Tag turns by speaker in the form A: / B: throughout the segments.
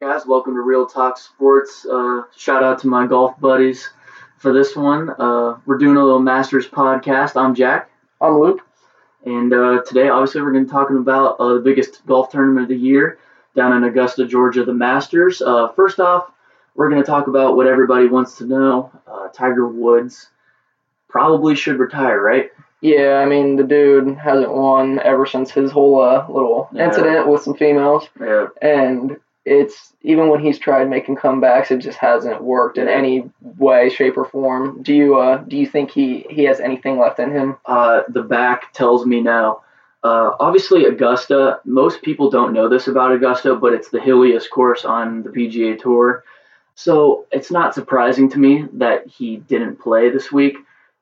A: guys. Welcome to Real Talk Sports. Uh, shout out to my golf buddies for this one. Uh, we're doing a little Masters podcast. I'm Jack,
B: I'm Luke.
A: and uh, today, obviously, we're going to be talking about uh, the biggest golf tournament of the year down in Augusta, Georgia, the Masters. Uh, first off, we're going to talk about what everybody wants to know. Uh, Tiger Woods probably should retire, right?
B: Yeah, I mean the dude hasn't won ever since his whole uh, little
A: Yeah.
B: incident with some females,
A: Yeah.
B: and it's even when he's tried making comebacks, it just hasn't worked in any way, shape, or form. Do you uh, do you think he he has anything left in him?
A: uh, the back tells me no. Uh, obviously, Augusta, most people don't know this about Augusta, but it's the hilliest course on the PGA Tour. So it's not surprising to me that he didn't play this week.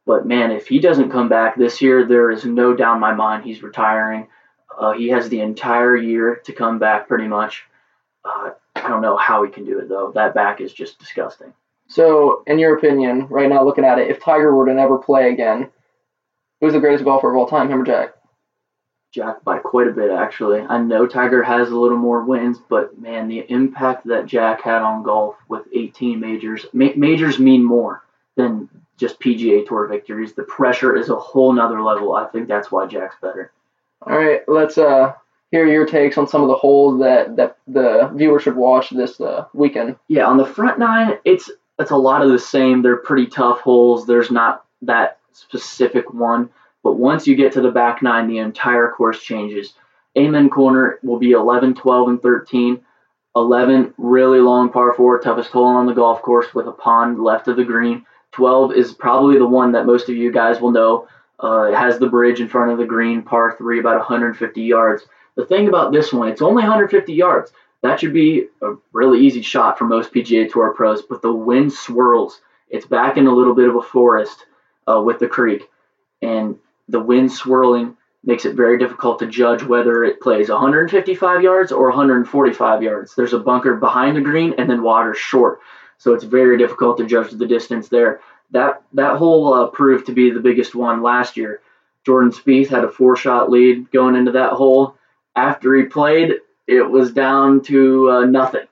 A: But man, if he doesn't come back this year, there is no doubt in my mind he's retiring. Uh, he has the entire year to come back pretty much. Uh, I don't know how he can do it though. That back is just disgusting.
B: So, in your opinion, right now looking at it, if Tiger were to never play again, who's the greatest golfer of all time, him or Jack?
A: Jack by quite a bit actually. I know Tiger has a little more wins, but man, the impact that Jack had on golf with 18 majors, ma- majors mean more than just PGA Tour victories. The pressure is a whole nother level. I think that's why Jack's better.
B: All right, let's uh hear your takes on some of the holes that that the viewer should watch this uh, weekend.
A: Yeah, on the front nine, it's it's a lot of the same. They're pretty tough holes. There's not that specific one, but once you get to the back nine, the entire course changes. Amen Corner will be 11, 12, and 13. 11, really long par four, toughest hole on the golf course with a pond left of the green. 12 is probably the one that most of you guys will know. Uh, it has the bridge in front of the green, par three, about 150 yards. The thing about this one, it's only 150 yards. That should be a really easy shot for most PGA Tour pros, but the wind swirls. It's back in a little bit of a forest uh, with the creek, and the wind swirling makes it very difficult to judge whether it plays 155 yards or 145 yards. There's a bunker behind the green and then water short, so it's very difficult to judge the distance there. That that hole uh, proved to be the biggest one last year. Jordan Spieth had a four-shot lead going into that hole. After he played, it was down to uh, nothing.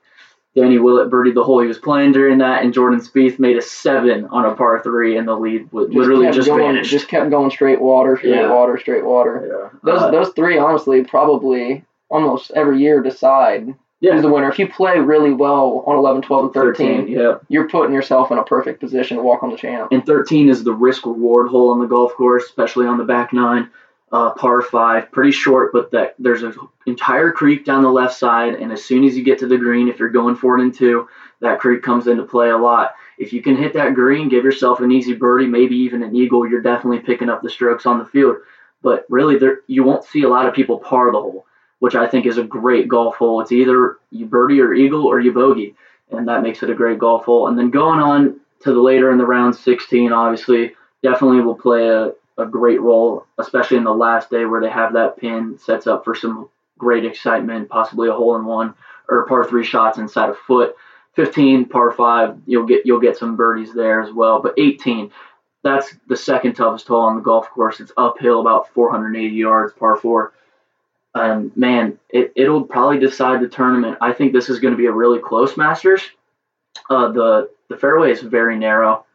A: Danny Willett birdied the hole he was playing during that, and Jordan Spieth made a seven on a par three, and the lead would literally just
B: going,
A: vanished.
B: Just kept going straight water, straight
A: Yeah.
B: water, straight water.
A: yeah.
B: Those
A: Uh,
B: those three, honestly, probably almost every year decide
A: yeah.
B: who's the winner. If you play really well on 11, 12, and 13,
A: yeah.
B: you're putting yourself in a perfect position to walk on the champ.
A: And 13 is the risk reward hole on the golf course, especially on the back nine. Uh, par five, pretty short, but that there's an entire creek down the left side, and as soon as you get to the green, if you're going for it in two, that creek comes into play a lot. If you can hit that green, give yourself an easy birdie, maybe even an eagle, you're definitely picking up the strokes on the field. But really, there you won't see a lot of people par the hole, which I think is a great golf hole. It's either you birdie or eagle or you bogey, and that makes it a great golf hole. And then going on to the later in the round, 16, obviously, definitely will play a, a great role, especially in the last day where they have that pin sets up for some great excitement, possibly a hole in one or par three shots inside a foot. 15 par five, you'll get you'll get some birdies there as well. But 18, that's the second toughest hole on the golf course. It's uphill about 480 yards, par four. And man, it, it'll probably decide the tournament. I think this is going to be a really close Masters. Uh, the the fairway is very narrow.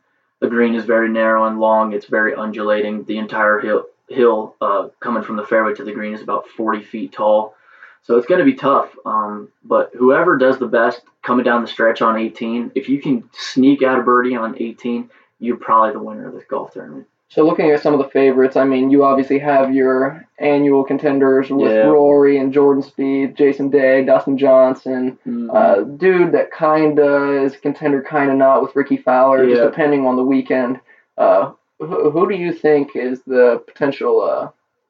A: The green is very narrow and long. It's very undulating. The entire hill hill uh, coming from the fairway to the green is about 40 feet tall. So it's going to be tough. Um, but whoever does the best coming down the stretch on 18, if you can sneak out a birdie on 18, you're probably the winner of this golf tournament.
B: So looking at some of the favorites, I mean, you obviously have your annual contenders with
A: Yeah.
B: Rory and Jordan Spieth, Jason Day, Dustin Johnson,
A: Mm-hmm.
B: uh, dude that kinda is contender, kinda not with Rickie Fowler, just depending on the weekend. Uh, who, who do you think is the potential? Uh,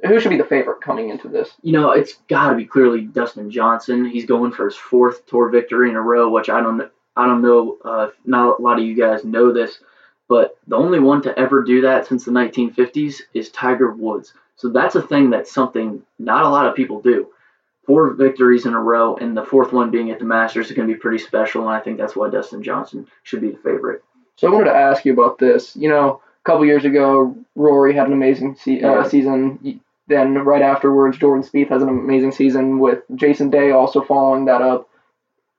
B: who should be the favorite coming into this?
A: you know, it's got to be clearly Dustin Johnson. He's going for his fourth tour victory in a row, which I don't, I don't know. Uh, if not a lot of you guys know this, but the only one to ever do that since the 1950s is Tiger Woods. So that's a thing that's something not a lot of people do. Four victories in a row, and the fourth one being at the Masters is going to be pretty special, and I think that's why Dustin Johnson should be the favorite.
B: So I wanted to ask you about this. You know, a couple years ago, Rory had an amazing se-
A: Yeah.
B: uh, season. Then right afterwards, Jordan Spieth has an amazing season with Jason Day also following that up.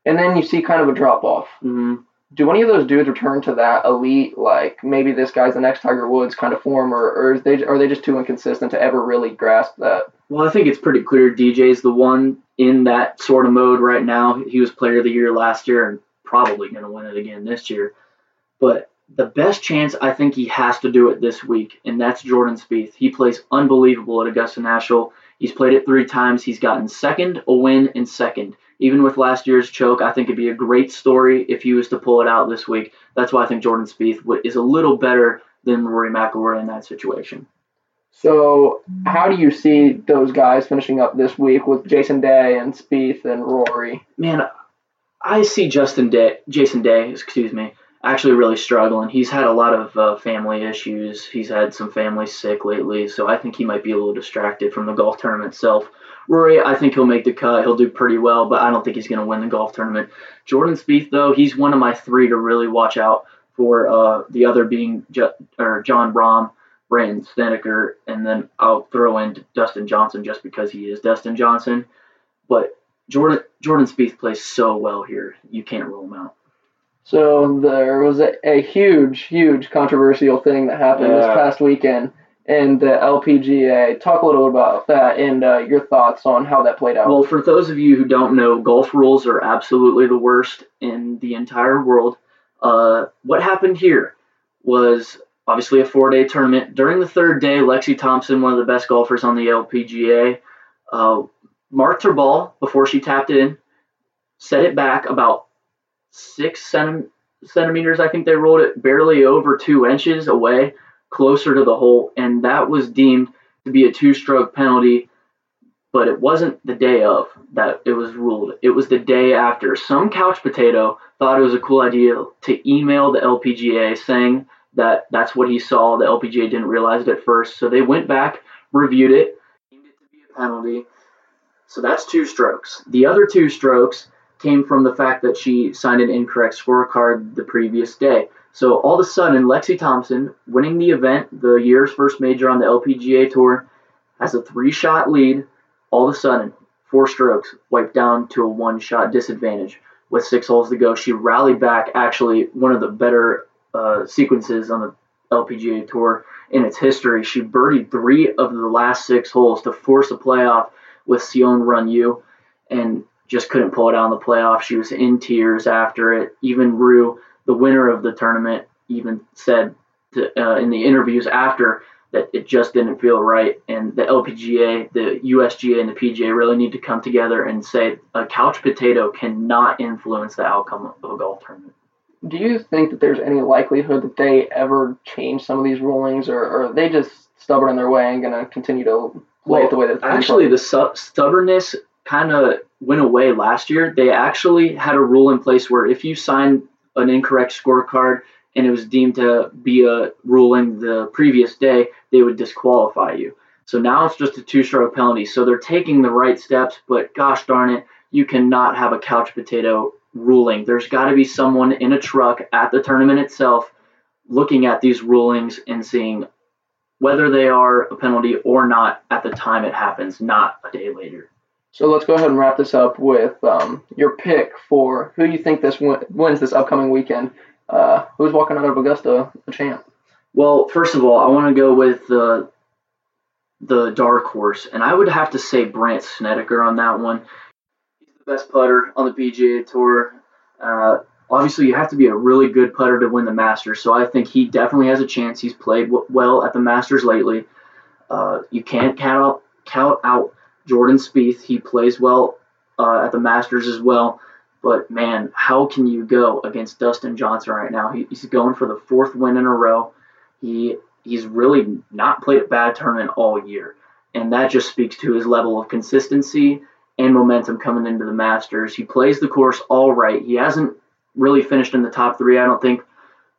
B: and then you see kind of a drop off.
A: hmm
B: Do any of those dudes return to that elite, like maybe this guy's the next Tiger Woods kind of form, or, or they are they just too inconsistent to ever really grasp that?
A: Well, I think it's pretty clear DJ's the one in that sort of mode right now. He was player of the year last year and probably going to win it again this year. But the best chance I think he has to do it this week, and that's Jordan Spieth. He plays unbelievable at Augusta National. He's played it three times. He's gotten second, a win, and second. Even with last year's choke, I think it'd be a great story if he was to pull it out this week. That's why I think Jordan Spieth is a little better than Rory McIlroy in that situation.
B: So how do you see those guys finishing up this week with Jason Day and Spieth and Rory?
A: man, I see Justin Day, Jason Day, excuse me, actually really struggling. He's had a lot of uh, family issues. He's had some family sick lately, so I think he might be a little distracted from the golf tournament itself. Rory, I think he'll make the cut. He'll do pretty well, but I don't think he's going to win the golf tournament. Jordan Spieth, though, he's one of my three to really watch out for. Uh, the other being or Jon Rahm, Brandon Snedeker, and then I'll throw in Dustin Johnson just because he is Dustin Johnson. But Jordan Jordan Spieth plays so well here. You can't rule him out.
B: So there was a, a huge, huge controversial thing that happened this past weekend in the LPGA. Talk a little about that and uh, your thoughts on how that played out.
A: Well, for those of you who don't know, golf rules are absolutely the worst in the entire world. Uh, what happened here was obviously a four-day tournament. During the third day, Lexi Thompson, one of the best golfers on the LPGA, uh, marked her ball before she tapped in, set it back about six centi- centimeters. I think they rolled it barely over two inches away, closer to the hole, and that was deemed to be a two-stroke penalty but it wasn't the day of that it was ruled. It was the day after. Some couch potato thought it was a cool idea to email the LPGA saying that that's what he saw. The LPGA didn't realize it at first, so they went back, reviewed it, deemed it to be a penalty. So that's two strokes. The other two strokes came from the fact that she signed an incorrect scorecard the previous day. So all of a sudden, Lexi Thompson, winning the event, the year's first major on the LPGA tour, has a three-shot lead all of a sudden, four strokes, wiped down to a one shot disadvantage with six holes to go. She rallied back, actually, one of the better uh, sequences on the LPGA Tour in its history. She birdied three of the last six holes to force a playoff with So Yeon Ryu and just couldn't pull it out in the playoff. She was in tears after it. Even Ryu, the winner of the tournament, even said to, uh, in the interviews after that it just didn't feel right. And the LPGA, the USGA, and the PGA really need to come together and say a couch potato cannot influence the outcome of a golf tournament.
B: Do you think that there's any likelihood that they ever change some of these rulings, or, or are they just stubborn in their way and going to continue to play
A: Well,
B: it the way that
A: Actually, the su- stubbornness kind of went away last year. They actually had a rule in place where if you signed an incorrect scorecard and it was deemed to be a ruling the previous day, they would disqualify you. So now it's just a two stroke penalty. So they're taking the right steps, but gosh darn it, you cannot have a couch potato ruling. There's got to be someone in a truck at the tournament itself looking at these rulings and seeing whether they are a penalty or not at the time it happens, not a day later.
B: So let's go ahead and wrap this up with um, your pick for who you think this win- wins this upcoming weekend. Uh, who's walking out of Augusta a champ?
A: Well, first of all, I want to go with the the dark horse, and I would have to say Brandt Snedeker on that one. He's the best putter on the PGA Tour. Uh, obviously, you have to be a really good putter to win the Masters, so I think he definitely has a chance. He's played w- well at the Masters lately. Uh, you can't count out, count out Jordan Spieth. He plays well uh, at the Masters as well. But man, how can you go against Dustin Johnson right now? He, he's going for the fourth win in a row. He he's really not played a bad tournament all year, and that just speaks to his level of consistency and momentum coming into the Masters. He plays the course all right. He hasn't really finished in the top three, I don't think,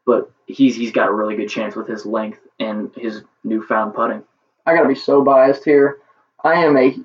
A: but he's he's got a really good chance with his length and his newfound putting.
B: I gotta be so biased here. I am a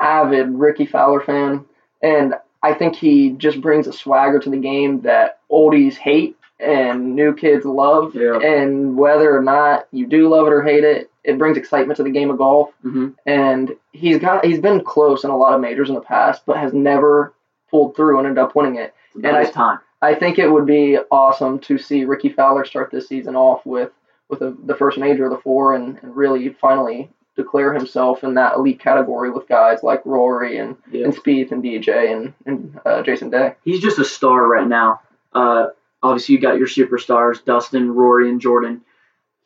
B: avid Rickie Fowler fan, and I think he just brings a swagger to the game that oldies hate and new kids love.
A: Yeah.
B: And whether or not you do love it or hate it, it brings excitement to the game of golf.
A: Mm-hmm.
B: And he's got he's been close in a lot of majors in the past, but has never pulled through and ended up winning it.
A: It's
B: And
A: his time.
B: I think it would be awesome to see Rickie Fowler start this season off with with a, the first major of the four and, and really finally declare himself in that elite category with guys like Rory and,
A: Yeah.
B: and Spieth and DJ and, and uh, Jason Day.
A: He's just a star right now. Uh, obviously, you got your superstars, Dustin, Rory, and Jordan.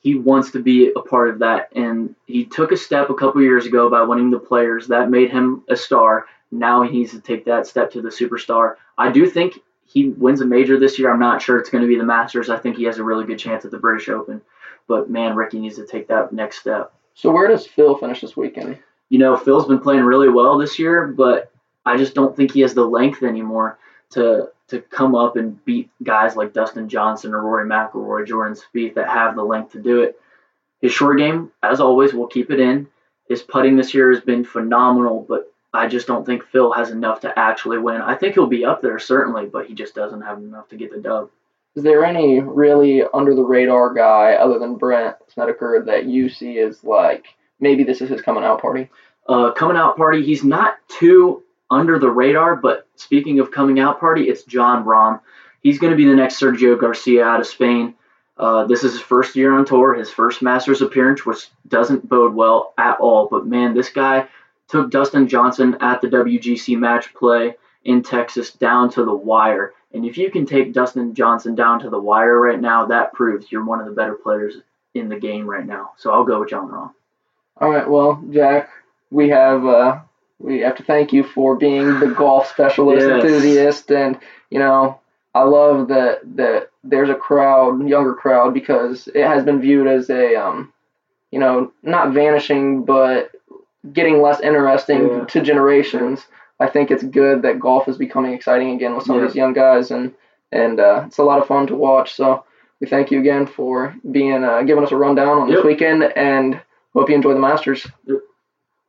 A: He wants to be a part of that, and he took a step a couple years ago by winning the Players. That made him a star. Now he needs to take that step to the superstar. I do think he wins a major this year. I'm not sure it's going to be the Masters. I think he has a really good chance at the British Open. But man, Ricky needs to take that next step.
B: So where does Phil finish this weekend?
A: you know, Phil's been playing really well this year, but I just don't think he has the length anymore to to come up and beat guys like Dustin Johnson or Rory McIlroy, Jordan Spieth that have the length to do it. His short game, as always, will keep it in. His putting this year has been phenomenal, but I just don't think Phil has enough to actually win. I think he'll be up there certainly, but he just doesn't have enough to get the dub.
B: Is there any really under the radar guy other than Brent Snedeker that you see as like maybe this is his coming out party?
A: uh, coming out party. He's not too under the radar, but speaking of coming out party, it's Jon Rahm. He's going to be the next Sergio Garcia out of Spain. Uh, this is his first year on tour, his first Masters appearance, which doesn't bode well at all. But man, this guy took Dustin Johnson at the WGC match play in Texas down to the wire. And if you can take Dustin Johnson down to the wire right now, that proves you're one of the better players in the game right now. So I'll go with Jon Rahm.
B: All right, well, Jack, we have uh, we have to thank you for being the golf specialist
A: Yes.
B: enthusiast, and you know I love that that there's a crowd, younger crowd, because it has been viewed as a um, you know not vanishing but getting less interesting
A: Yeah.
B: to generations. I think it's good that golf is becoming exciting again with some
A: Yeah.
B: of these young guys, and and uh, it's a lot of fun to watch. So we thank you again for being uh, giving us a rundown on this weekend, and hope you enjoy the Masters.
A: Yep.